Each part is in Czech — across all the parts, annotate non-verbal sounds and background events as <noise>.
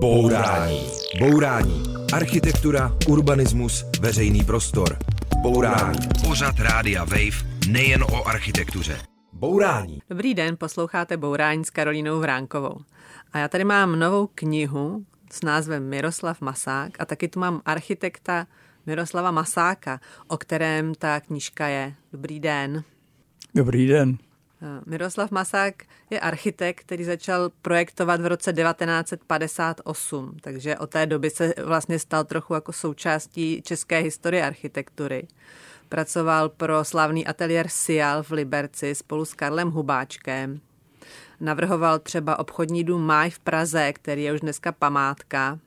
Bourání. Bourání. Architektura, urbanismus, veřejný prostor. Bourání. Pořad Rádia Wave nejen o architektuře. Bourání. Dobrý den, posloucháte Bourání s Karolínou Vránkovou. A já tady mám novou knihu s názvem Miroslav Masák a taky tu mám architekta Miroslava Masáka, o kterém ta knížka je. Dobrý den. Dobrý den. Miroslav Masák je architekt, který začal projektovat v roce 1958, takže od té doby se vlastně stal trochu jako součástí české historie architektury. Pracoval pro slavný ateliér Sial v Liberci spolu s Karlem Hubáčkem. Navrhoval třeba obchodní dům Máj v Praze, který je už dneska památka.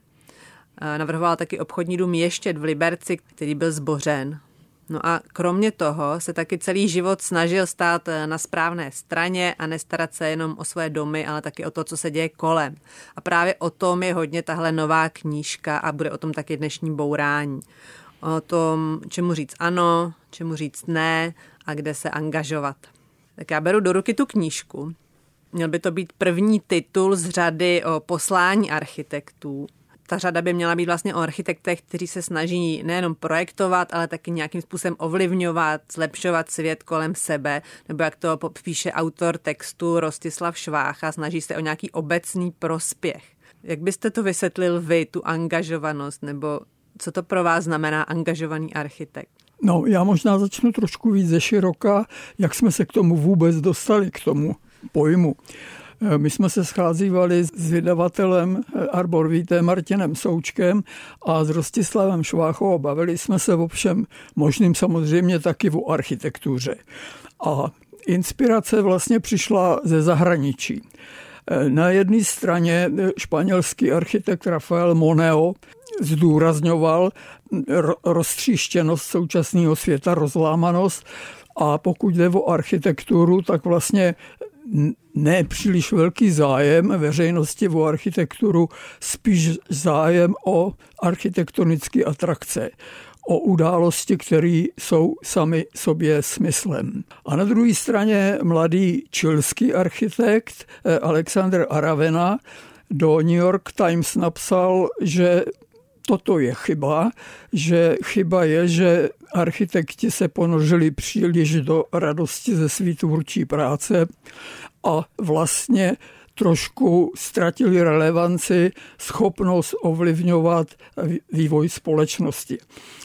Navrhoval taky obchodní dům Ještět v Liberci, který byl zbořen. No a kromě toho se taky celý život snažil stát eh, na správné straně a nestarat se jenom o své domy, ale taky o to, co se děje kolem. A právě o tom je hodně tahle nová knížka a bude o tom taky dnešní bourání. O tom, čemu říct ano, čemu říct ne a kde se angažovat. Tak já beru do ruky tu knížku. Měl by to být první titul z řady o poslání architektů ta řada by měla být vlastně o architektech, kteří se snaží nejenom projektovat, ale taky nějakým způsobem ovlivňovat, zlepšovat svět kolem sebe, nebo jak to píše autor textu Rostislav Švácha, snaží se o nějaký obecný prospěch. Jak byste to vysvětlil vy, tu angažovanost, nebo co to pro vás znamená angažovaný architekt? No, já možná začnu trošku víc ze široka, jak jsme se k tomu vůbec dostali, k tomu pojmu. Eh, my jsme se scházívali s vydavatelem eh, Arbor Víté Martinem Součkem a s Rostislavem Šváchovou. Bavili jsme se o všem možným samozřejmě taky o architektuře. A inspirace vlastně přišla ze zahraničí. Eh, na jedné straně španělský architekt Rafael Moneo zdůrazňoval roztříštěnost současného světa, rozlámanost a pokud jde o architekturu, tak vlastně ne příliš velký zájem veřejnosti o architekturu, spíš zájem o architektonické atrakce o události, které jsou sami sobě smyslem. A na druhé straně mladý čilský architekt eh, Alexander Aravena do New York Times napsal, že toto je chyba, že chyba je, že architekti se ponořili příliš do radosti ze své tvůrčí práce a vlastně trošku ztratili relevanci, schopnost ovlivňovat vývoj společnosti.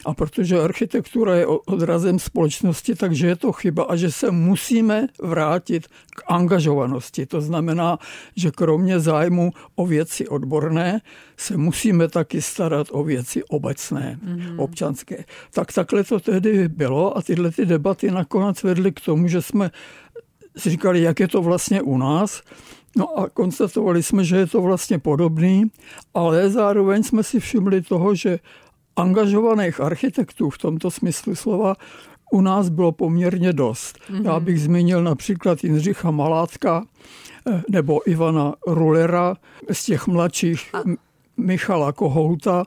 A protože architektura je odrazem společnosti, takže je to chyba a že se musíme vrátit k angažovanosti. To znamená, že kromě zájmu o věci odborné se musíme taky starat o věci obecné, mm-hmm. občanské. Tak takhle to tehdy bylo a tyhle ty debaty nakonec vedly k tomu, že jsme si říkali, jak je to vlastně u nás. No a konstatovali jsme, že je to vlastně podobný, ale zároveň jsme si všimli toho, že angažovaných architektů v tomto smyslu slova u nás bylo poměrně dost. Mm-hmm. Já bych zmínil například Jindřicha Malátka eh, nebo Ivana Rulera z těch mladších a... Michala Kohouta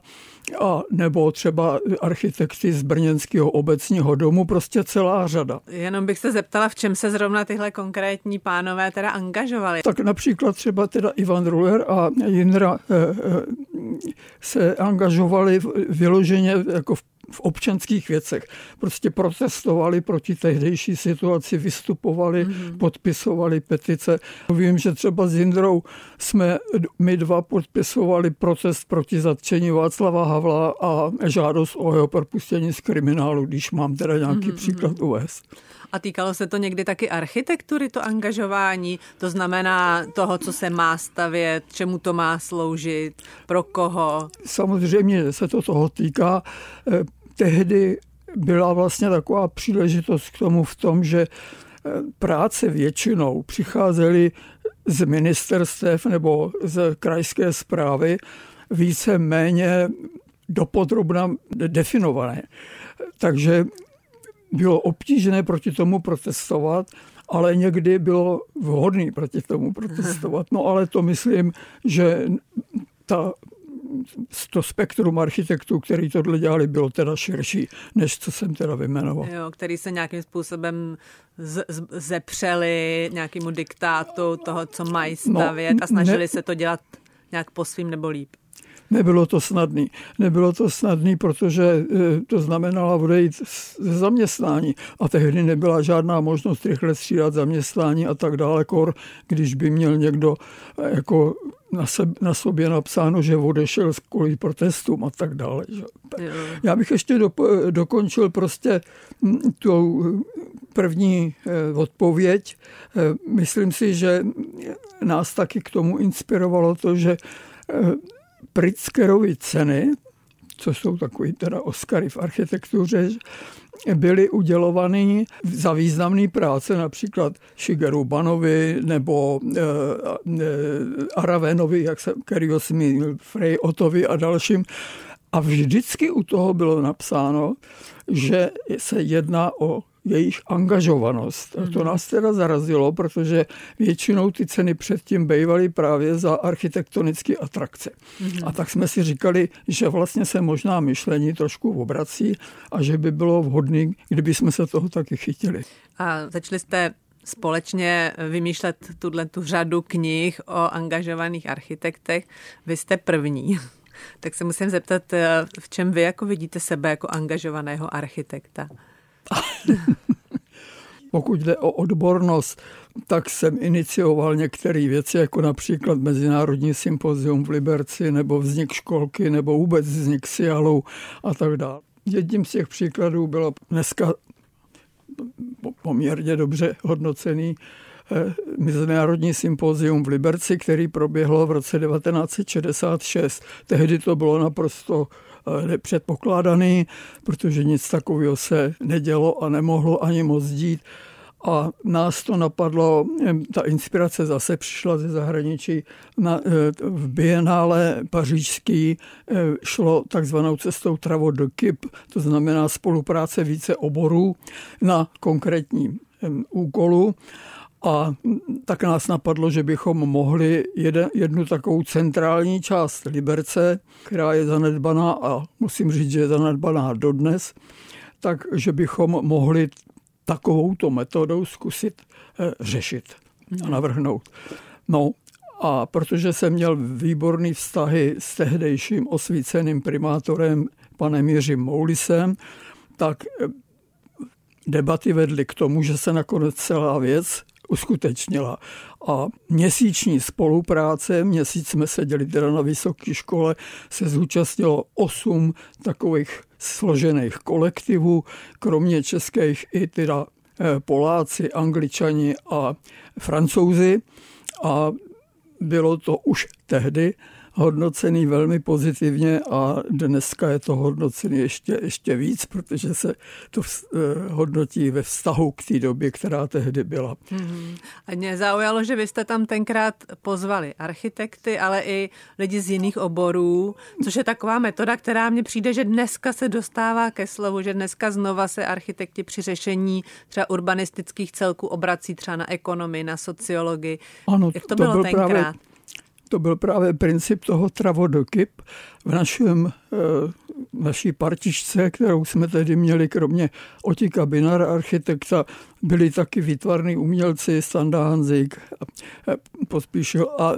a nebo třeba architekty z Brněnského obecního domu, prostě celá řada. Jenom bych se zeptala, v čem se zrovna tyhle konkrétní pánové teda angažovali. Tak například třeba teda Ivan Ruler a Jindra eh, eh, se angažovali vyloženě jako v v občanských věcech. Prostě protestovali proti tehdejší situaci, vystupovali, mm-hmm. podpisovali petice. Vím, že třeba s Jindrou jsme my dva podpisovali protest proti zatčení Václava Havla a žádost o jeho propuštění z kriminálu, když mám teda nějaký mm-hmm. příklad uvést. A týkalo se to někdy taky architektury, to angažování, to znamená toho, co se má stavět, čemu to má sloužit, pro koho? Samozřejmě se to toho týká. Eh, tehdy byla vlastně taková příležitost k tomu v tom, že eh, práce většinou přicházely z ministerstev nebo z krajské zprávy více méně dopodrobna definované. Takže bylo obtížné proti tomu protestovat, ale někdy bylo vhodné proti tomu protestovat. No ale to myslím, že ta to spektrum architektů, který tohle dělali, bylo teda širší, než co jsem teda vymenoval. Jo, který se nějakým způsobem z, z, zepřeli nějakému diktátu toho, co mají no, stavět no, a snažili ne, se to dělat nějak po svým nebo líp. Nebylo to snadné. Nebylo to snadné, protože eh, to znamenalo odejít ze zaměstnání a tehdy nebyla žádná možnost rychle střídat zaměstnání a tak dále, kor, když by měl někdo eh, jako na, sebe, na sobě napsáno, že odešel kvůli protestům a tak dále. Že? Já bych ještě do, dokončil prostě tu první odpověď. Myslím si, že nás taky k tomu inspirovalo to, že Pritzkerovy ceny, co jsou takový teda Oscary v architektuře, byly udělovaný za významné práce, například Shigeru Banovi nebo e, e, Aravenovi, jak se, který ho zmínil, Frey Otovi a dalším. A vždycky u toho bylo napsáno, že se jedná o jejich angažovanost. A to mhm. nás teda zarazilo, protože většinou ty ceny předtím bývaly právě za architektonické atrakce. Mm-hmm. A tak jsme si říkali, že vlastně se možná myšlení trošku obrací a že by bylo vhodné, kdyby jsme se toho taky chytili. A začali jste společně vymýšlet tuhle tu řadu knih o angažovaných architektech. Vy jste první. <laughs> Tak se musím zeptat, v čem vy jako vidíte sebe jako angažovaného architekta? <laughs> Pokud jde o odbornost, tak jsem inicioval některé věci, jako například Mezinárodní sympozium v Liberci, nebo vznik školky, nebo vůbec vznik Sialu a tak dále. Jedním z těch příkladů bylo dneska poměrně dobře hodnocený eh, Mezinárodní sympozium v Liberci, který proběhlo v roce 1966. Tehdy to bylo naprosto nepředpokládaný, protože nic takového se nedělo a nemohlo ani moc dít. A nás to napadlo, ta inspirace zase přišla ze zahraničí. Na, e, v Bienále pařížský e, šlo takzvanou cestou Travo de Kip, to znamená spolupráce více oborů na konkrétní úkolu. A tak nás napadlo, že bychom mohli jednu takovou centrální část Liberce, která je zanedbaná a musím říct, že je zanedbaná dodnes, tak že bychom mohli takovouto metodou zkusit eh, řešit a navrhnout. No a protože jsem měl výborný vztahy s tehdejším osvíceným primátorem panem Jiřím Moulisem, tak eh, debaty vedly k tomu, že se nakonec celá věc uskutečnila. A měsíční spolupráce, měsíc jsme seděli teda na vysoké škole, se zúčastnilo osm takových složených kolektivů, kromě českých i teda eh, Poláci, Angličani a Francouzi. A bylo to už tehdy hodnocený velmi pozitivně a dneska je to hodnocený ještě, ještě víc, protože se to eh, hodnotí ve vztahu k té době, která tehdy byla. Mm-hmm. A mě zaujalo, že vy jste tam tenkrát pozvali architekty, ale i lidi z jiných oborů, což je taková metoda, která mně přijde, že dneska se dostává ke slovu, že dneska znova se architekti při řešení třeba urbanistických celků obrací třeba na ekonomii, na sociologii. Ano, Jak to, to bylo tenkrát? Právě to byl právě princip toho travodokyp v našem, eh, naší partičce, kterou jsme tedy měli, kromě Otika Binara, architekta, byli taky výtvarní umělci, Standa Hanzik, pospíšil a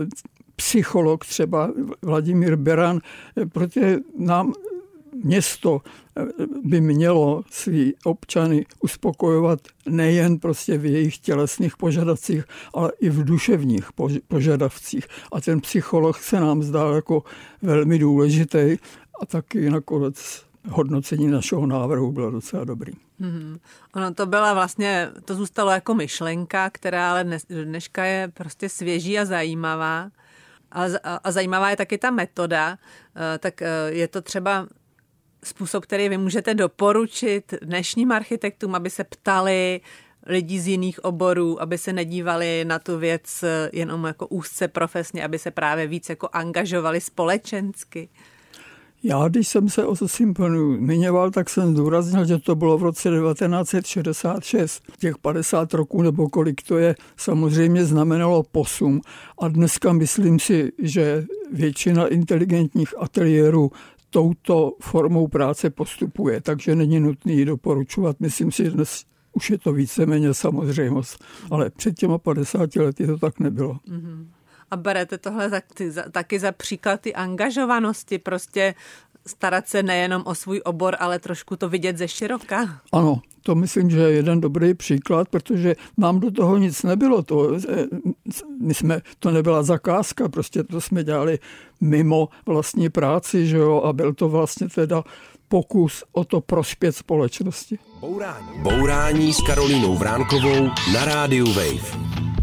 psycholog třeba Vladimír Beran, protože nám město eh, by mělo svý občany uspokojovat nejen prostě v jejich tělesných požadavcích, ale i v duševních požadavcích. A ten psycholog se nám zdá jako velmi důležitý a taky nakonec hodnocení našeho návrhu bylo docela dobrý. Hmm. Ono to byla vlastně, to zůstalo jako myšlenka, která ale dnes, dneška je prostě svěží a zajímavá. A, a, a zajímavá je taky ta metoda, eh, tak eh, je to třeba způsob, který vy můžete doporučit dnešním architektům, aby se ptali lidí z jiných oborů, aby se nedívali na tu věc jenom jako úzce profesně, aby se právě víc jako angažovali společensky? Já, když jsem se o Symphonu zmiňoval, tak jsem zdůraznil, že to bylo v roce 1966. Těch 50 roků nebo kolik to je, samozřejmě znamenalo posun. A dneska myslím si, že většina inteligentních ateliérů touto formou práce postupuje, takže není nutný ji doporučovat. Myslím si, že dnes už je to víceméně samozřejmost, ale před těma 50 lety to tak nebylo. Mm-hmm. A berete tohle za, za, taky za příklad ty angažovanosti, prostě starat se nejenom o svůj obor, ale trošku to vidět ze široka. Ano, to myslím, že je jeden dobrý příklad, protože nám do toho nic nebylo. To, eh, my jsme, to nebyla zakázka, prostě to jsme dělali mimo vlastní práci, že jo, a byl to vlastně teda pokus o to prospět společnosti. Bourání. Bourání s Karolínou Vránkovou na rádiu Wave.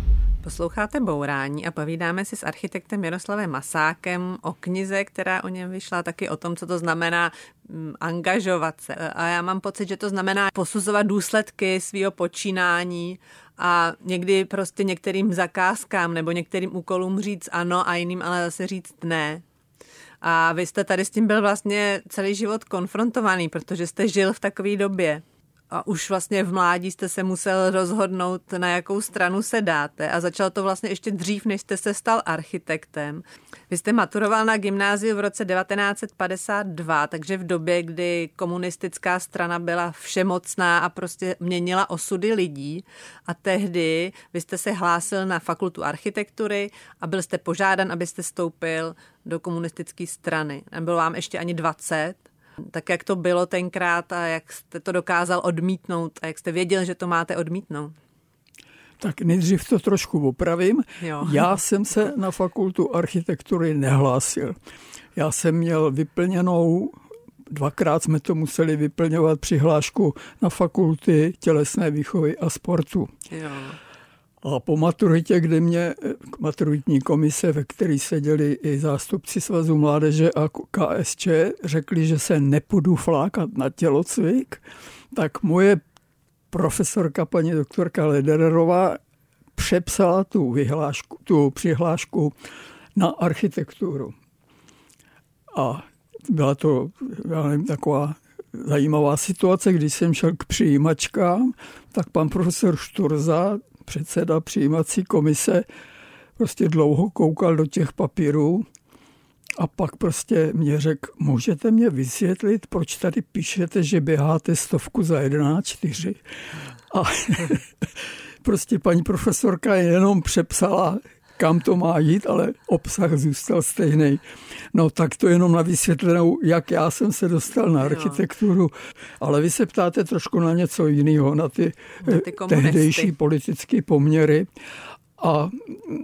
Posloucháte Bourání a povídáme si s architektem Jaroslavem Masákem o knize, která o něm vyšla, taky o tom, co to znamená mm, angažovat se. A já mám pocit, že to znamená posuzovat důsledky svého počínání a někdy prostě některým zakázkám nebo některým úkolům říct ano a jiným ale zase říct ne. A vy jste tady s tím byl vlastně celý život konfrontovaný, protože jste žil v takové době a už vlastně v mládí jste se musel rozhodnout, na jakou stranu se dáte a začalo to vlastně ještě dřív, než jste se stal architektem. Vy jste maturoval na gymnáziu v roce 1952, takže v době, kdy komunistická strana byla všemocná a prostě měnila osudy lidí a tehdy vy jste se hlásil na fakultu architektury a byl jste požádan, abyste stoupil do komunistické strany. Nebylo vám ještě ani 20, tak jak to bylo tenkrát a jak jste to dokázal odmítnout a jak jste věděl, že to máte odmítnout? Tak nejdřív to trošku opravím. Jo. Já jsem se na fakultu architektury nehlásil. Já jsem měl vyplněnou, dvakrát jsme to museli vyplňovat přihlášku na fakulty tělesné výchovy a sportu. Jo. A po maturitě, kde mě eh, maturitní komise, ve které seděli i zástupci Svazu mládeže a KSČ, řekli, že se nepůjdu flákat na tělocvik, tak moje profesorka, paní doktorka Ledererová, přepsala tu, vyhlášku, tu přihlášku na architekturu. A byla to já nevím, taková zajímavá situace, když jsem šel k přijímačkám, tak pan profesor Šturza předseda přijímací komise prostě dlouho koukal do těch papírů a pak prostě mě řekl, můžete mě vysvětlit, proč tady píšete, že běháte stovku za 11,4. A <laughs> prostě paní profesorka jenom přepsala kam to má jít, ale obsah zůstal stejný. No tak to jenom na vysvětlenou, jak já jsem se dostal na architekturu, ale vy se ptáte trošku na něco jiného, na ty, na ty eh, tehdejší politické poměry. A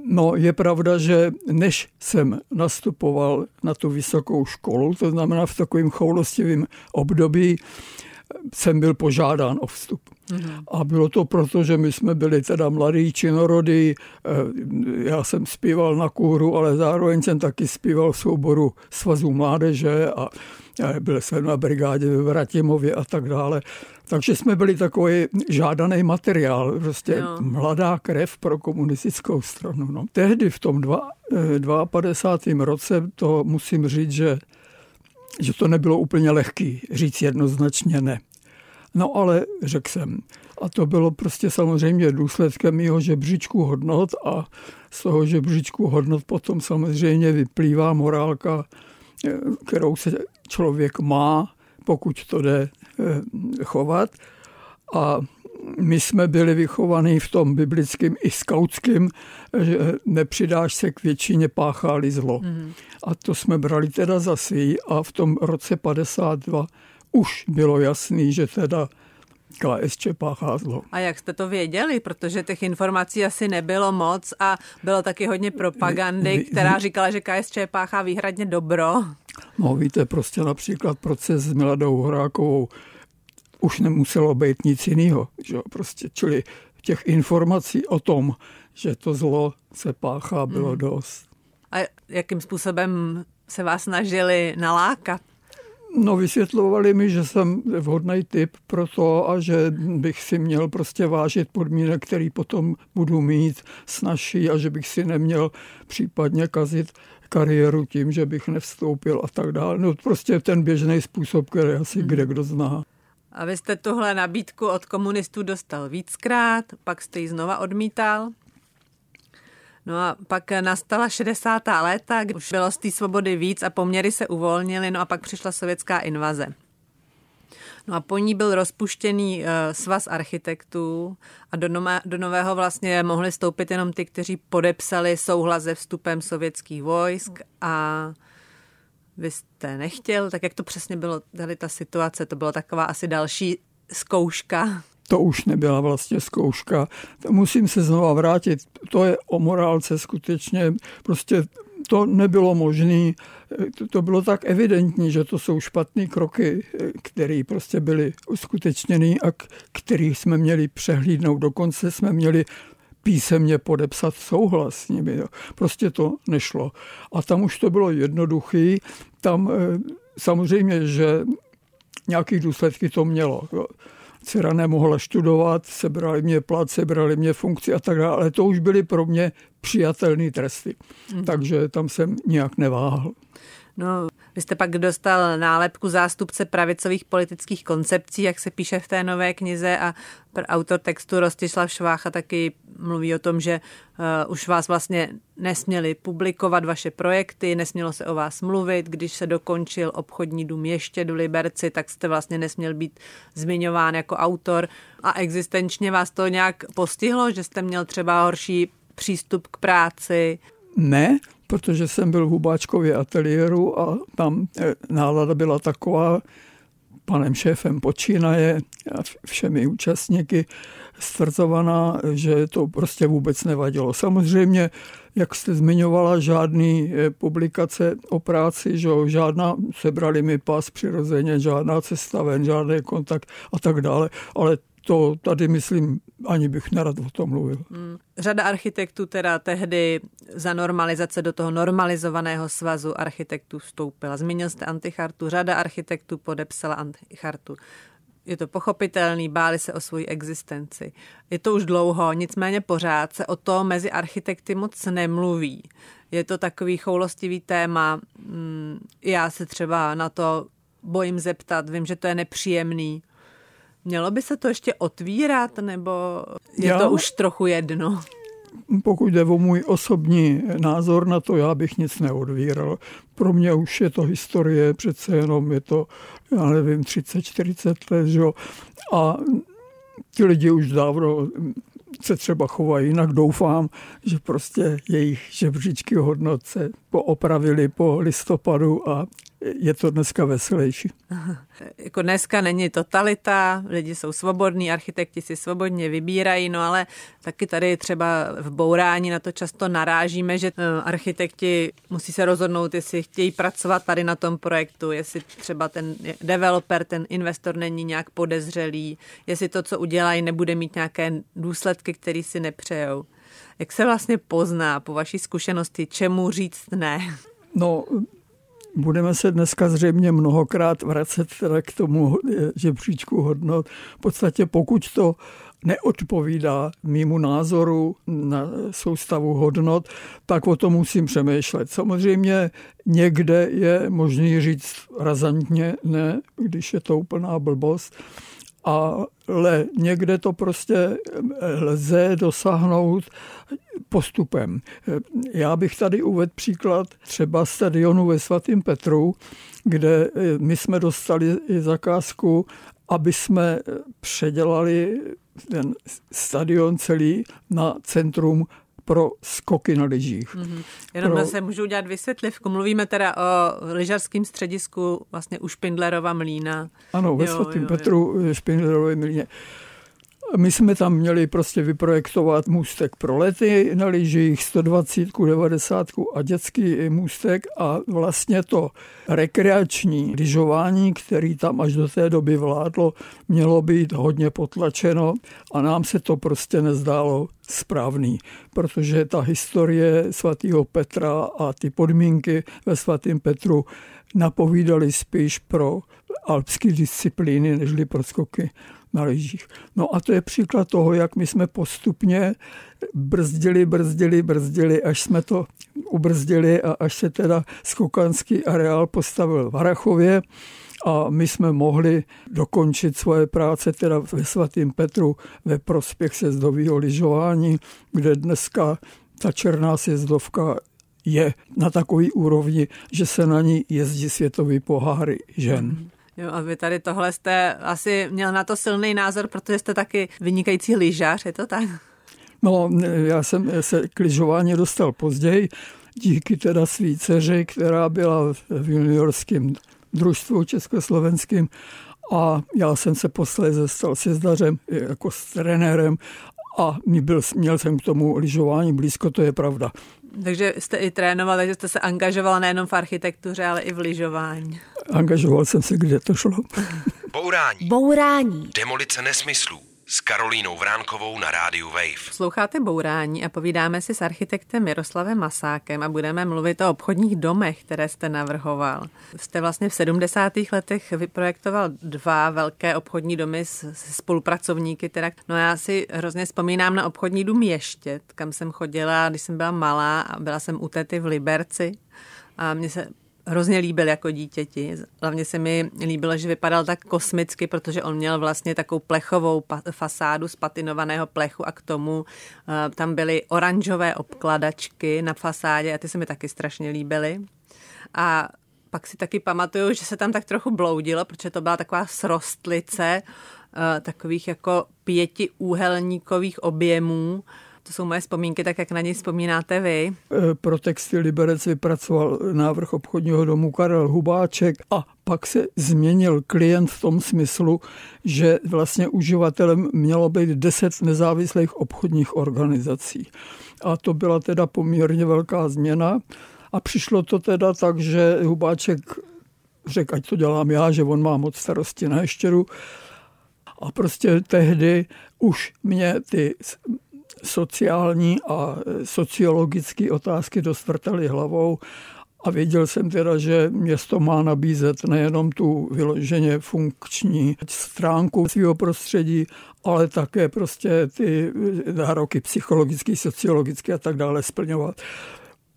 no, je pravda, že než jsem nastupoval na tu vysokou školu, to znamená v takovém choulostivém období, jsem byl požádán o vstup. Mm-hmm. A bylo to proto, že my jsme byli teda mladí činorodí, eh, já jsem zpíval na kůru, ale zároveň jsem taky zpíval v souboru Svazu mládeže a byl jsem na brigádě ve Vratimově a tak dále. Takže jsme byli takový žádaný materiál, prostě jo. mladá krev pro komunistickou stranu. No. Tehdy v tom dva, 52. Eh, roce to musím říct, že že to nebylo úplně lehký říct jednoznačně ne. No ale řekl jsem. A to bylo prostě samozřejmě důsledkem jeho žebříčku hodnot a z toho žebříčku hodnot potom samozřejmě vyplývá morálka, eh, kterou se člověk má, pokud to jde eh, chovat. A my jsme byli vychovaní v tom biblickém i skautském, že nepřidáš se k většině pácháli zlo. Mm. A to jsme brali teda za svý a v tom roce 52 už bylo jasný, že teda KSČ páchá zlo. A jak jste to věděli? Protože těch informací asi nebylo moc a bylo taky hodně propagandy, která říkala, že KSČ páchá výhradně dobro. No víte, prostě například proces s Miladou Horákovou už nemuselo být nic jiného. Že? Prostě, čili těch informací o tom, že to zlo se páchá, bylo hmm. dost. A jakým způsobem se vás snažili nalákat? No vysvětlovali mi, že jsem vhodný typ pro to a že bych si měl prostě vážit podmínek, který potom budu mít snažší a že bych si neměl případně kazit kariéru tím, že bych nevstoupil a tak dále. No prostě ten běžný způsob, který asi kde kdo zná. A vy jste tuhle nabídku od komunistů dostal víckrát, pak jste ji znova odmítal. No a pak nastala 60. léta, kdy už bylo z té svobody víc a poměry se uvolnily, no a pak přišla sovětská invaze. No a po ní byl rozpuštěný uh, svaz architektů a do, nové, do nového vlastně mohli stoupit jenom ty, kteří podepsali souhlas se vstupem sovětských vojsk a vy jste nechtěl, tak jak to přesně bylo, tady ta situace, to byla taková asi další zkouška to už nebyla vlastně zkouška. Musím se znova vrátit. To je o morálce skutečně. Prostě to nebylo možné. To bylo tak evidentní, že to jsou špatné kroky, které prostě byly uskutečněny a který jsme měli přehlídnout. Dokonce jsme měli písemně podepsat souhlas s nimi. Prostě to nešlo. A tam už to bylo jednoduché. Tam eh, samozřejmě, že nějaké důsledky to mělo dcera nemohla studovat, sebrali mě plat, sebrali mě funkci a tak dále, ale to už byly pro mě přijatelné tresty. Mm. Takže tam jsem nějak neváhal. No, vy jste pak dostal nálepku zástupce pravicových politických koncepcí, jak se píše v té nové knize a autor textu Rostislav Švácha taky mluví o tom, že uh, už vás vlastně nesměli publikovat vaše projekty, nesmělo se o vás mluvit, když se dokončil obchodní dům ještě do Liberci, tak jste vlastně nesměl být zmiňován jako autor a existenčně vás to nějak postihlo, že jste měl třeba horší přístup k práci? Ne, protože jsem byl v Hubáčkově ateliéru a tam eh, nálada byla taková, panem šéfem počínaje a všemi účastníky stvrzovaná, že to prostě vůbec nevadilo. Samozřejmě, jak jste zmiňovala, žádný eh, publikace o práci, že žádná, sebrali mi pas přirozeně, žádná cesta ven, žádný kontakt a tak dále, ale to tady, myslím, ani bych nerad o tom mluvil. Hmm. Řada architektů teda tehdy za normalizace do toho normalizovaného svazu architektů vstoupila. Zmínil jste antichartu, řada architektů podepsala antichartu. Je to pochopitelný, báli se o svoji existenci. Je to už dlouho, nicméně pořád se o to mezi architekty moc nemluví. Je to takový choulostivý téma. Hmm, já se třeba na to bojím zeptat, vím, že to je nepříjemný, Mělo by se to ještě otvírat, nebo je já, to už trochu jedno? Pokud jde o můj osobní názor na to, já bych nic neodvíral. Pro mě už je to historie, přece jenom je to, já nevím, 30-40 let, že? a ti lidi už dávno se třeba chovají jinak. Doufám, že prostě jejich žebříčky hodnot se poopravili po listopadu a je to dneska veselější. jako dneska není totalita, lidi jsou svobodní, architekti si svobodně vybírají, no ale taky tady třeba v bourání na to často narážíme, že eh, architekti musí se rozhodnout, jestli chtějí pracovat tady na tom projektu, jestli třeba ten developer, ten investor není nějak podezřelý, jestli to, co udělají, nebude mít nějaké důsledky, které si nepřejou. Jak se vlastně pozná po vaší zkušenosti, čemu říct ne? No, Budeme se dneska zřejmě mnohokrát vracet teda k tomu žebříčku hodnot. V podstatě pokud to neodpovídá mýmu názoru na soustavu hodnot, tak o tom musím přemýšlet. Samozřejmě někde je možný říct razantně ne, když je to úplná blbost, ale někde to prostě lze dosáhnout postupem. Já bych tady uvedl příklad třeba stadionu ve svatém Petru, kde my jsme dostali zakázku, aby jsme předělali ten stadion celý na centrum pro skoky na lyžích. Mm-hmm. Jenom pro... se můžu udělat vysvětlivku. Mluvíme teda o lyžařském středisku vlastně u Špindlerova mlína. Ano, ve svatém Petru Špindlerově mlíně. My jsme tam měli prostě vyprojektovat můstek pro lety na lyžích, 120, 90 a dětský můstek a vlastně to rekreační lyžování, který tam až do té doby vládlo, mělo být hodně potlačeno a nám se to prostě nezdálo správný, protože ta historie svatého Petra a ty podmínky ve svatém Petru napovídaly spíš pro alpské disciplíny, nežli pro skoky na lyžích. No a to je příklad toho, jak my jsme postupně brzdili, brzdili, brzdili, až jsme to ubrzdili a až se teda skokanský areál postavil v Harachově a my jsme mohli dokončit svoje práce teda ve svatém Petru ve prospěch sezdového lyžování, kde dneska ta černá sjezdovka je na takový úrovni, že se na ní jezdí světový poháry žen. Jo, a vy tady tohle jste asi měl na to silný názor, protože jste taky vynikající lyžař, je to tak? No, já jsem se k lyžování dostal později, díky teda svý dceři, která byla v juniorském družstvu československým a já jsem se posléze stal sjezdařem jako s trenérem a byl, měl jsem k tomu lyžování blízko, to je pravda. Takže jste i trénoval, takže jste se angažoval nejenom v architektuře, ale i v lyžování. Angažoval jsem se, kde to šlo. Bourání. Bourání. Demolice nesmyslů s Karolínou Vránkovou na rádiu Wave. Sloucháte Bourání a povídáme si s architektem Miroslavem Masákem a budeme mluvit o obchodních domech, které jste navrhoval. Jste vlastně v 70. letech vyprojektoval dva velké obchodní domy s, spolupracovníky. Teda. No já si hrozně vzpomínám na obchodní dům Ještět, kam jsem chodila, když jsem byla malá a byla jsem u tety v Liberci. A mně se hrozně líbil jako dítěti. Hlavně se mi líbilo, že vypadal tak kosmicky, protože on měl vlastně takovou plechovou fasádu z patinovaného plechu a k tomu uh, tam byly oranžové obkladačky na fasádě a ty se mi taky strašně líbily. A pak si taky pamatuju, že se tam tak trochu bloudilo, protože to byla taková srostlice uh, takových jako pětiúhelníkových objemů, to jsou moje vzpomínky, tak jak na něj vzpomínáte vy. E, pro texty Liberec vypracoval návrh obchodního domu Karel Hubáček a pak se změnil klient v tom smyslu, že vlastně uživatelem mělo být deset nezávislých obchodních organizací. A to byla teda poměrně velká změna. A přišlo to teda tak, že Hubáček řekl, ať to dělám já, že on má moc starosti na ještěru. A prostě tehdy už mě ty sociální a sociologické otázky dost vrtaly hlavou a věděl jsem teda, že město má nabízet nejenom tu vyloženě funkční stránku svého prostředí, ale také prostě ty nároky psychologické, sociologické a tak dále splňovat.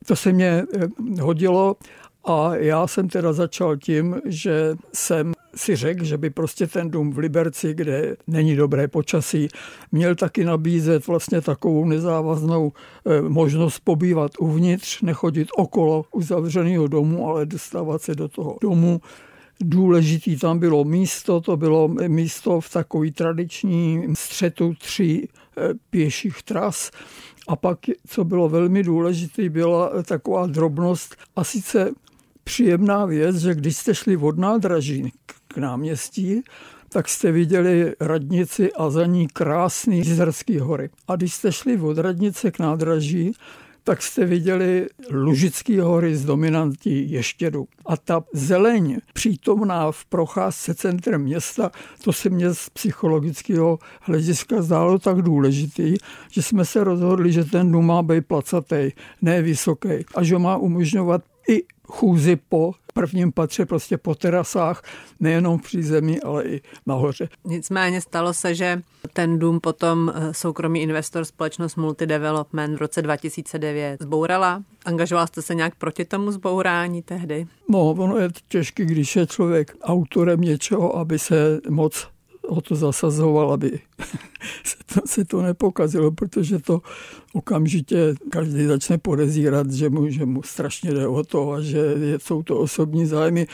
To se mě eh, hodilo a já jsem teda začal tím, že jsem si řekl, že by prostě ten dům v Liberci, kde není dobré počasí, měl taky nabízet vlastně takovou nezávaznou eh, možnost pobývat uvnitř, nechodit okolo uzavřeného domu, ale dostávat se do toho domu. Důležitý tam bylo místo, to bylo místo v takový tradiční střetu tří eh, pěších tras. A pak, co bylo velmi důležité, byla taková drobnost a sice příjemná věc, že když jste šli od nádraží k náměstí, tak jste viděli radnici a za ní krásný Jizerský hory. A když jste šli od radnice k nádraží, tak jste viděli Lužický hory z dominantí Ještědu. A ta zeleň přítomná v procházce centrem města, to se mě z psychologického hlediska zdálo tak důležitý, že jsme se rozhodli, že ten dům má být placatý, ne vysoký a že má umožňovat i chůzi po prvním patře, prostě po terasách, nejenom v přízemí, ale i nahoře. Nicméně stalo se, že ten dům potom eh, soukromý investor společnost Multidevelopment v roce 2009 zbourala. Angažoval jste se nějak proti tomu zbourání tehdy? No, ono je těžké, když je člověk autorem něčeho, aby se moc o to zasazoval, aby <laughs> se to, se to nepokazilo, protože to okamžitě každý začne podezírat, že mu, že mu strašně jde o to a že jsou to osobní zájmy.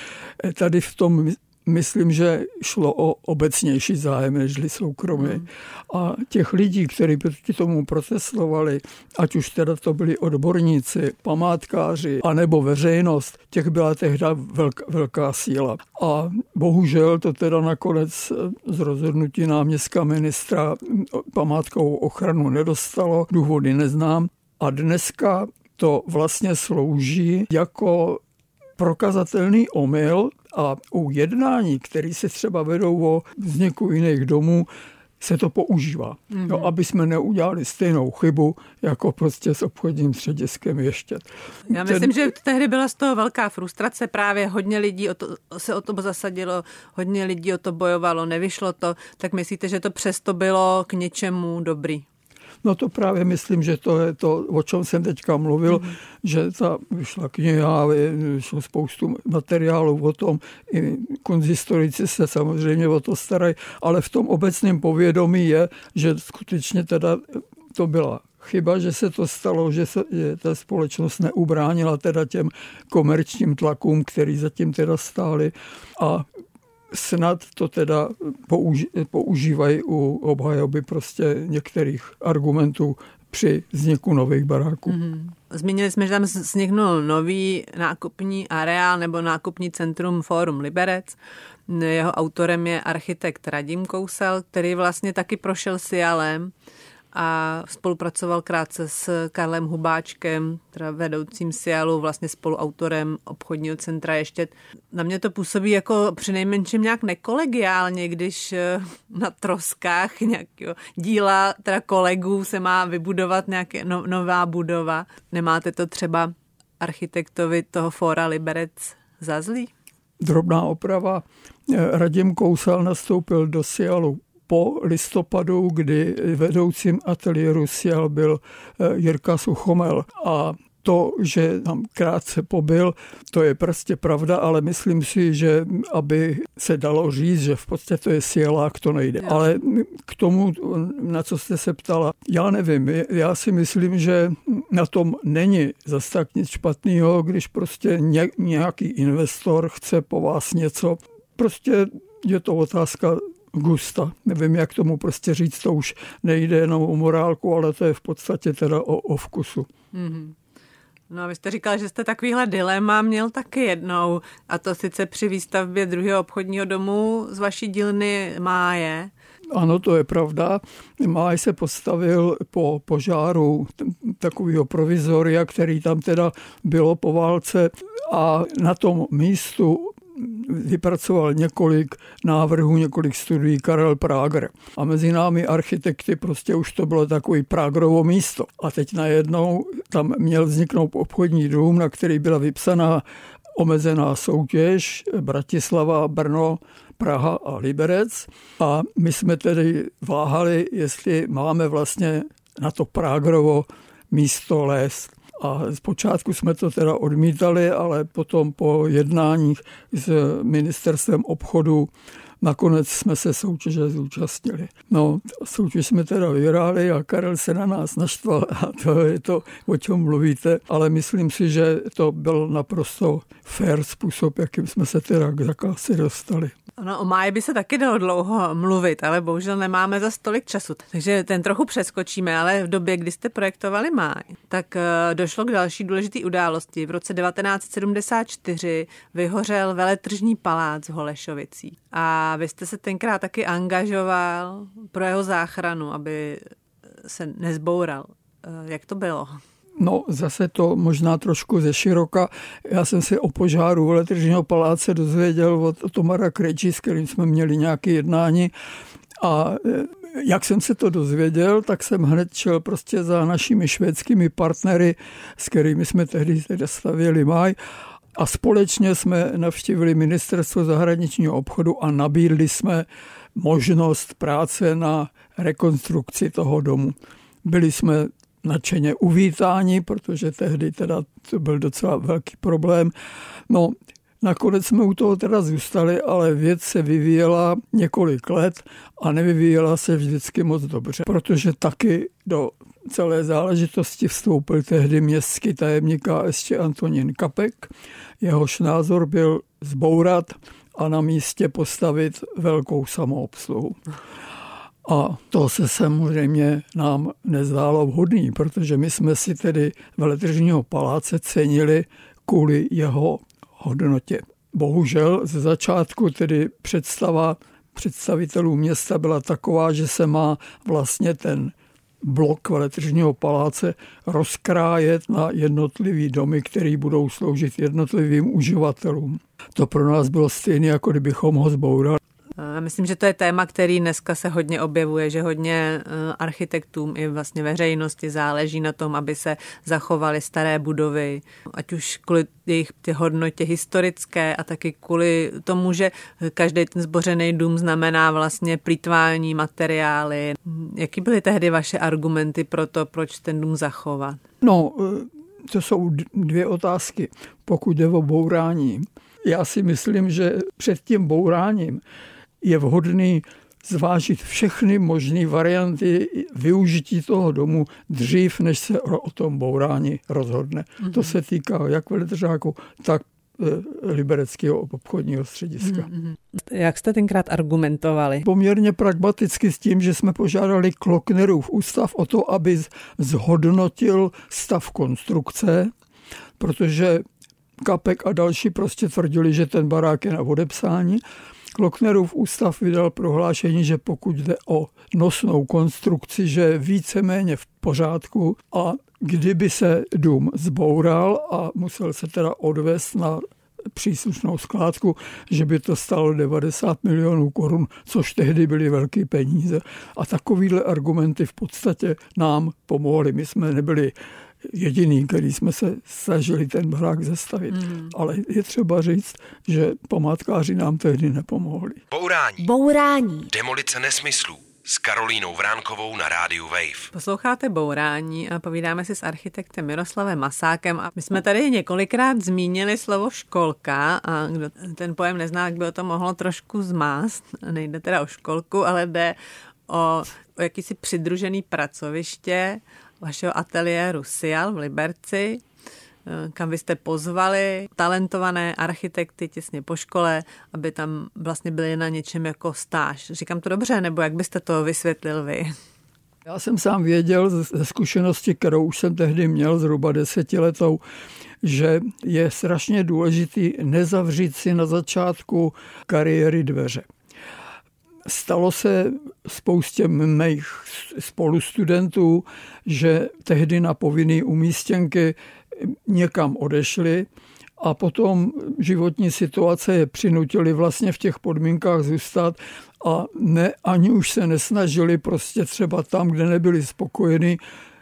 Tady v tom myslím, že šlo o obecnější zájem nežli soukromí. Hmm. A těch lidí, kteří proti tomu protestovali, ať už teda to byli odborníci, památkáři, anebo veřejnost, těch byla tehdy velká, velká síla. A bohužel to teda nakonec z rozhodnutí náměstka ministra památkovou ochranu nedostalo, důvody neznám. A dneska to vlastně slouží jako prokazatelný omyl a u jednání, které se třeba vedou o vzniku jiných domů, se to používá, mm-hmm. no, aby jsme neudělali stejnou chybu, jako prostě s obchodním střediskem ještě. Já myslím, Ten... že tehdy byla z toho velká frustrace, právě hodně lidí o to, se o to zasadilo, hodně lidí o to bojovalo, nevyšlo to, tak myslíte, že to přesto bylo k něčemu dobrý? No to právě myslím, že to je to, o čem jsem teďka mluvil, mm-hmm. že ta vyšla kniha, vyšlo spoustu materiálů o tom, i konzistorici se samozřejmě o to starají, ale v tom obecném povědomí je, že skutečně teda to byla chyba, že se to stalo, že, se, že ta společnost neubránila teda těm komerčním tlakům, který zatím teda stály a snad to teda používají u obhajoby prostě některých argumentů při vzniku nových baráků. Mm-hmm. Zmínili jsme, že tam vzniknul nový nákupní areál nebo nákupní centrum Forum Liberec. Jeho autorem je architekt Radim Kousel, který vlastně taky prošel Sialem a spolupracoval krátce s Karlem Hubáčkem, teda vedoucím Sialu, vlastně spoluautorem obchodního centra ještě. Na mě to působí jako přinejmenším nějak nekolegiálně, když eh, na troskách nějakého díla teda kolegů se má vybudovat nějaká no, nová budova. Nemáte to třeba architektovi toho fora Liberec za zlý? Drobná oprava. Eh, Radim Kousal nastoupil do Sialu po listopadu, kdy vedoucím ateliéru Sial byl eh, Jirka Suchomel. A to, že tam krátce pobyl, to je prostě pravda, ale myslím si, že aby se dalo říct, že v podstatě to je sielák, to nejde. Ale k tomu, na co jste se ptala, já nevím, já si myslím, že na tom není zase tak nic špatného, když prostě nějaký investor chce po vás něco, prostě je to otázka gusta. Nevím, jak tomu prostě říct, to už nejde jenom o morálku, ale to je v podstatě teda o, o vkusu. Mm-hmm. No a vy jste říkal, že jste takovýhle dilema měl taky jednou, a to sice při výstavbě druhého obchodního domu z vaší dílny Máje. Ano, to je pravda. Máj se postavil po požáru takového provizoria, který tam teda bylo po válce a na tom místu vypracoval několik návrhů, několik studií Karel Prager. A mezi námi architekty prostě už to bylo takový Pragerovo místo. A teď najednou tam měl vzniknout obchodní dům, na který byla vypsaná omezená soutěž Bratislava, Brno, Praha a Liberec. A my jsme tedy váhali, jestli máme vlastně na to Pragerovo místo lézt. A zpočátku jsme to teda odmítali, ale potom po jednáních s ministerstvem obchodu Nakonec jsme se soutěže zúčastnili. No, soutěž jsme teda vyhráli a Karel se na nás naštval a to je to, o čem mluvíte, ale myslím si, že to byl naprosto fair způsob, jakým jsme se teda k zakázce dostali. No, o máji by se taky dalo dlouho mluvit, ale bohužel nemáme za stolik času, takže ten trochu přeskočíme, ale v době, kdy jste projektovali máj, tak eh, došlo k další důležité události. V roce 1974 vyhořel veletržní palác v Holešovicích a vy jste se tenkrát taky angažoval pro jeho záchranu, aby se nezboural. Eh, jak to bylo? No, zase to možná trošku ze široka. Já jsem se o požáru Veletržního paláce dozvěděl od Tomara Krejčí, s kterým jsme měli nějaké jednání. A e, jak jsem se to dozvěděl, tak jsem hned šel prostě za našimi švédskými partnery, s kterými jsme tehdy teda stavěli maj. A společně jsme navštívili ministerstvo zahraničního obchodu a nabídli jsme možnost práce na rekonstrukci toho domu. Byli jsme nadšeně uvítáni, protože tehdy teda to byl docela velký problém. No, Nakonec jsme u toho teda zůstali, ale věc se vyvíjela několik let a nevyvíjela se vždycky moc dobře, protože taky do celé záležitosti vstoupil tehdy městský tajemník ještě Antonín Kapek. Jehož názor byl zbourat a na místě postavit velkou samoobsluhu. A to se samozřejmě nám nezdálo vhodný, protože my jsme si tedy veletržního paláce cenili kvůli jeho hodnotě. Bohužel ze začátku tedy představa představitelů města byla taková, že se má vlastně ten blok veletržního paláce rozkrájet na jednotlivý domy, které budou sloužit jednotlivým uživatelům. To pro nás bylo stejné, jako kdybychom ho zbourali. Myslím, že to je téma, který dneska se hodně objevuje, že hodně eh, architektům i vlastně veřejnosti záleží na tom, aby se zachovaly staré budovy, ať už kvůli jejich ty hodnotě historické a taky kvůli tomu, že každý ten zbořený dům znamená vlastně plítvání materiály. Jaký byly tehdy vaše argumenty pro to, proč ten dům zachovat? No, eh, to jsou dvě otázky. Pokud jde o bourání, já si myslím, že před tím bouráním je vhodný zvážit všechny možné varianty využití toho domu dřív, než se o tom bourání rozhodne. Mm-hmm. To se týká jak veletržáku, tak eh, libereckého obchodního střediska. Mm-hmm. Jak jste tenkrát argumentovali? Poměrně pragmaticky s tím, že jsme požádali Kloknerův ústav o to, aby zhodnotil stav konstrukce, protože Kapek a další prostě tvrdili, že ten barák je na odepsání. Kloknerův ústav vydal prohlášení, že pokud jde o nosnou konstrukci, že je víceméně v pořádku a kdyby se dům zboural a musel se teda odvést na příslušnou skládku, že by to stalo 90 milionů korun, což tehdy byly velké peníze. A takovýhle argumenty v podstatě nám pomohly. My jsme nebyli jediný, který jsme se snažili ten barák zastavit. Mm. Ale je třeba říct, že památkáři nám tehdy nepomohli. Bourání. Bourání. Demolice nesmyslů s Karolínou Vránkovou na rádiu Wave. Posloucháte Bourání a povídáme si s architektem Miroslavem Masákem a my jsme tady několikrát zmínili slovo školka a kdo ten pojem nezná, jak by o to mohlo trošku zmást. Nejde teda o školku, ale jde o, o jakýsi přidružený pracoviště vašeho ateliéru Sial v Liberci, eh, kam vy jste pozvali talentované architekty těsně po škole, aby tam vlastně byli na něčem jako stáž. Říkám to dobře, nebo jak byste to vysvětlil vy? Já jsem sám věděl ze zkušenosti, kterou už jsem tehdy měl zhruba desetiletou, že je strašně důležitý nezavřít si na začátku kariéry dveře. Stalo se spoustě mých spolustudentů, že tehdy na povinné umístěnky někam odešli a potom životní situace je přinutili vlastně v těch podmínkách zůstat a ne, ani už se nesnažili prostě třeba tam, kde nebyli spokojeni,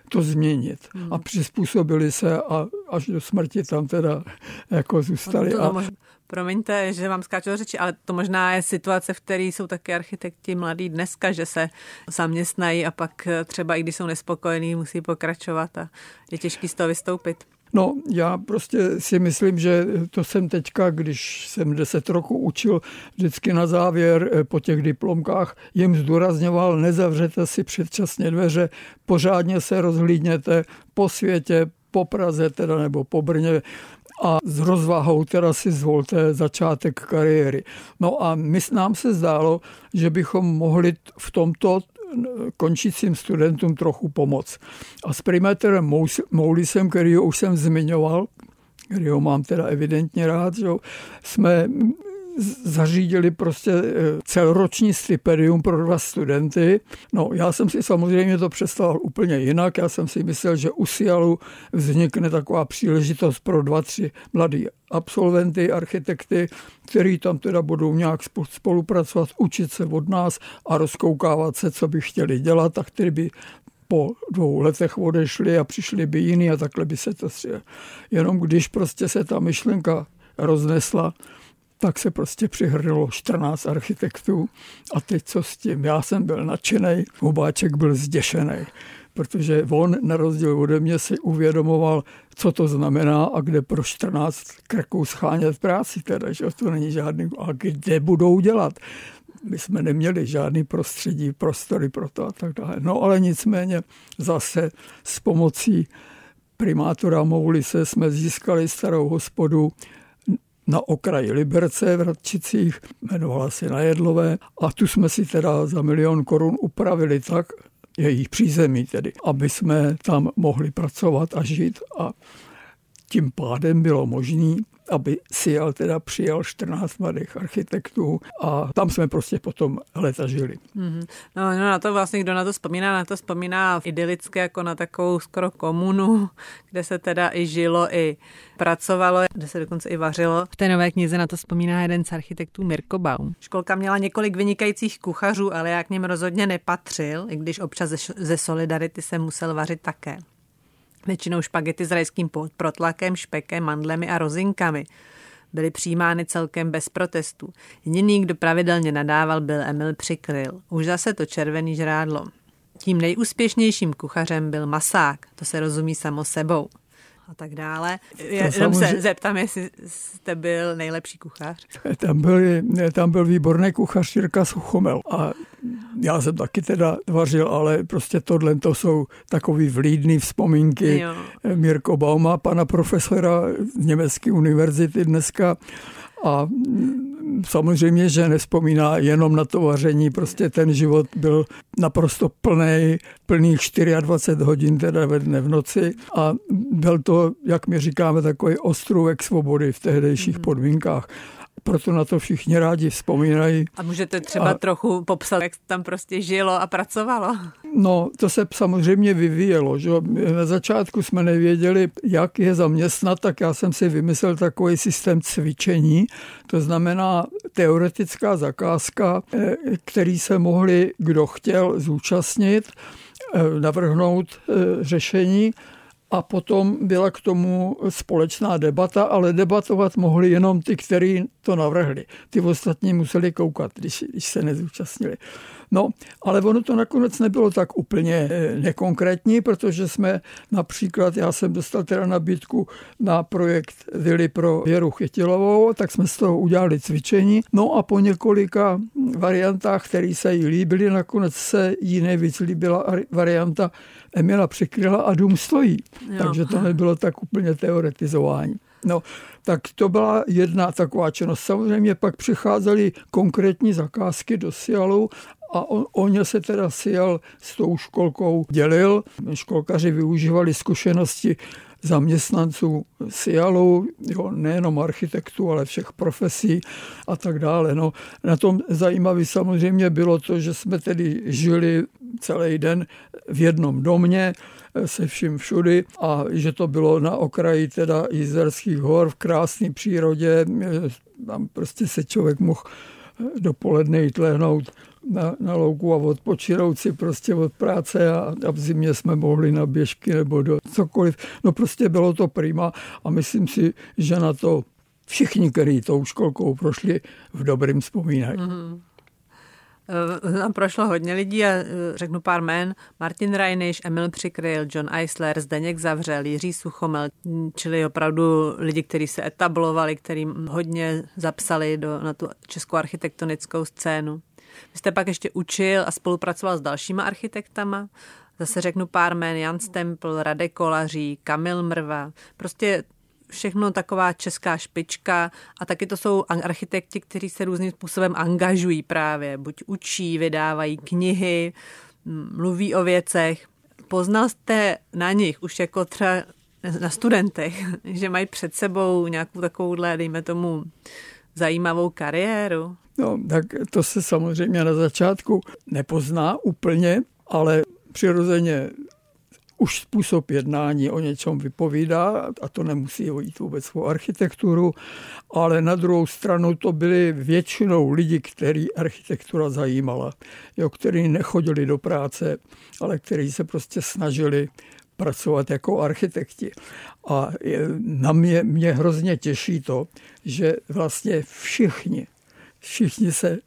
to změnit. Hmm. A přizpůsobili se a až do smrti tam teda jako zůstali. A, Promiňte, že vám skáču do řeči, ale to možná je situace, v které jsou taky architekti mladí dneska, že se zaměstnají a pak třeba i když jsou nespokojení, musí pokračovat a je těžký z toho vystoupit. No, já prostě si myslím, že to jsem teďka, když jsem deset roku učil, vždycky na závěr eh, po těch diplomkách jim zdůrazňoval, nezavřete si předčasně dveře, pořádně se rozhlídněte po světě, po Praze teda nebo po Brně a s rozvahou teda si zvolte začátek kariéry. No a my, nám se zdálo, že bychom mohli v tomto končícím studentům trochu pomoct. A s primátorem Moulisem, který už jsem zmiňoval, který ho mám teda evidentně rád, že jsme zařídili prostě e, celoroční stipendium pro dva studenty. No, já jsem si samozřejmě to představil úplně jinak. Já jsem si myslel, že u Sialu vznikne taková příležitost pro dva, tři mladí absolventy, architekty, který tam teda budou nějak spolupracovat, učit se od nás a rozkoukávat se, co by chtěli dělat a který by po dvou letech odešli a přišli by jiný a takhle by se to střihlo. Jenom když prostě se ta myšlenka roznesla, tak se prostě přihrnulo 14 architektů a teď co s tím? Já jsem byl nadšený, Hubáček byl zděšený, protože on na rozdíl ode mě si uvědomoval, co to znamená a kde pro 14 krků schánět práci, teda, že to není žádný, a kde budou dělat my jsme neměli žádný prostředí, prostory pro to a tak dále. No ale nicméně zase s pomocí primátora Moulise jsme získali starou hospodu na okraji Liberce v Radčicích, jmenovala se na Jedlové. A tu jsme si teda za milion korun upravili tak, jejich přízemí tedy, aby jsme tam mohli pracovat a žít. A tím pádem bylo možné aby Sial teda přijal 14 mladých architektů a tam jsme prostě potom leta žili. Mm-hmm. No, no na to vlastně, kdo na to vzpomíná, na to vzpomíná idylicky jako na takovou skoro komunu, kde se teda i žilo, i pracovalo, kde se dokonce i vařilo. V té nové knize na to vzpomíná jeden z architektů Mirko Baum. Školka měla několik vynikajících kuchařů, ale já k něm rozhodně nepatřil, i když občas ze, ze Solidarity se musel vařit také. Většinou špagety s rajským protlakem, špekem, mandlemi a rozinkami. Byly přijímány celkem bez protestů. Jediný, kdo pravidelně nadával, byl Emil Přikryl. Už zase to červený žrádlo. Tím nejúspěšnějším kuchařem byl masák, to se rozumí samo sebou a tak dále. Jenom se zeptám, jestli jste byl nejlepší kuchař. Tam byl, tam byl výborný kuchař Jirka Suchomel a já jsem taky teda vařil, ale prostě tohle to jsou takový vlídný vzpomínky. Jo. Mirko Bauma, pana profesora z Německé univerzity dneska. A samozřejmě, že nespomíná jenom na to vaření, prostě ten život byl naprosto plný, plných 24 hodin teda ve dne v noci. A byl to, jak my říkáme, takový ostrůvek svobody v tehdejších mhm. podmínkách proto na to všichni rádi vzpomínají. A můžete třeba a, trochu popsat, jak tam prostě žilo a pracovalo? No, to se samozřejmě vyvíjelo. Že? Na začátku jsme nevěděli, jak je zaměstnat, tak já jsem si vymyslel takový systém cvičení, to znamená teoretická zakázka, eh, který se mohli, kdo chtěl, zúčastnit, eh, navrhnout eh, řešení a potom byla k tomu společná debata, ale debatovat mohli jenom ty, kteří to navrhli. Ty ostatní museli koukat, když, když se nezúčastnili. No, ale ono to nakonec nebylo tak úplně eh, nekonkrétní, protože jsme například, já jsem dostal teda nabídku na projekt Vily pro Věru Chytilovou, tak jsme z toho udělali cvičení. No a po několika variantách, které se jí líbily, nakonec se jí nejvíc líbila varianta Emila Přikryla a dům stojí. Jo. Takže to nebylo tak úplně teoretizování. No, tak to byla jedna taková činnost. Samozřejmě pak přicházely konkrétní zakázky do Sialu a on, on se teda Sial s tou školkou dělil. Školkaři využívali zkušenosti zaměstnanců SIALu, jo, nejenom architektů, ale všech profesí a tak dále. No, na tom zajímavé samozřejmě bylo to, že jsme tedy žili celý den v jednom domě se vším všudy a že to bylo na okraji teda Jizerských hor v krásné přírodě. Tam prostě se člověk mohl dopoledne jít lehnout na, na louku a odpočinout si prostě od práce a, a v zimě jsme mohli na běžky nebo do cokoliv. No prostě bylo to prima a myslím si, že na to všichni, kteří tou školkou prošli, v dobrým vzpomínají. Mm-hmm. Tam prošlo hodně lidí a eh, řeknu pár jmén. Martin Reiniš, Emil Přikryl, John Eisler, Zdeněk Zavřel, Jiří Suchomel, čili opravdu lidi, kteří se etablovali, kteří hodně zapsali do, na tu českou architektonickou scénu. Vy jste pak ještě učil a spolupracoval s dalšíma architektama. Zase řeknu pár jmén, Jan Stempl, Radek Kolaří, Kamil Mrva. Prostě všechno taková česká špička a taky to jsou architekti, kteří se různým způsobem angažují právě. Buď učí, vydávají knihy, mluví o věcech. Poznal jste na nich už jako třeba na studentech, <laughs> že mají před sebou nějakou takovouhle, dejme tomu, zajímavou kariéru? No, tak to se samozřejmě na začátku nepozná úplně, ale přirozeně už způsob jednání o něčem vypovídá a to nemusí jít vůbec o architekturu, ale na druhou stranu to byli většinou lidi, který architektura zajímala, jo, kteří nechodili do práce, ale kteří se prostě snažili pracovat jako architekti. A na mě, mě hrozně těší to, že vlastně všichni, všichni se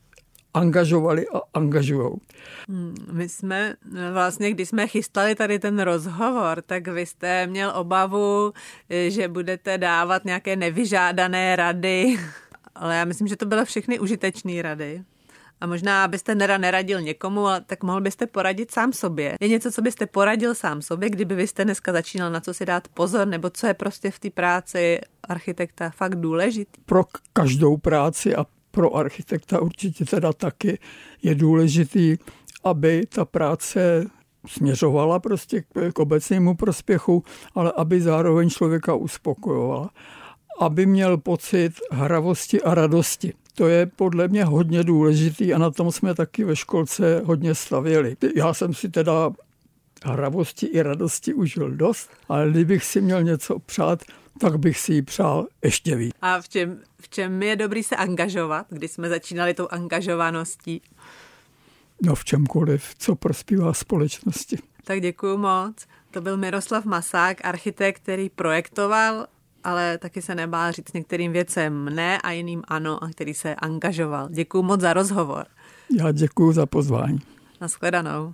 angažovali a angažují. Hmm, my jsme vlastně, když jsme chystali tady ten rozhovor, tak vy jste měl obavu, že budete dávat nějaké nevyžádané rady, <laughs> ale já myslím, že to byly všechny užitečné rady. A možná byste nera neradil někomu, ale tak mohl byste poradit sám sobě. Je něco, co byste poradil sám sobě, kdyby vy jste dneska začínal na co si dát pozor, nebo co je prostě v té práci architekta fakt důležitý? Pro každou práci a pro architekta určitě teda taky je důležitý, aby ta práce směřovala prostě k obecnému prospěchu, ale aby zároveň člověka uspokojovala. Aby měl pocit hravosti a radosti. To je podle mě hodně důležitý a na tom jsme taky ve školce hodně stavěli. Já jsem si teda hravosti i radosti užil dost, ale kdybych si měl něco přát, tak bych si ji přál ještě víc. A v čem, v čem je dobrý se angažovat, když jsme začínali tou angažovaností? No v čemkoliv, co prospívá společnosti. Tak děkuji moc. To byl Miroslav Masák, architekt, který projektoval, ale taky se nebál říct některým věcem ne a jiným ano, a který se angažoval. Děkuji moc za rozhovor. Já děkuji za pozvání. Naschledanou.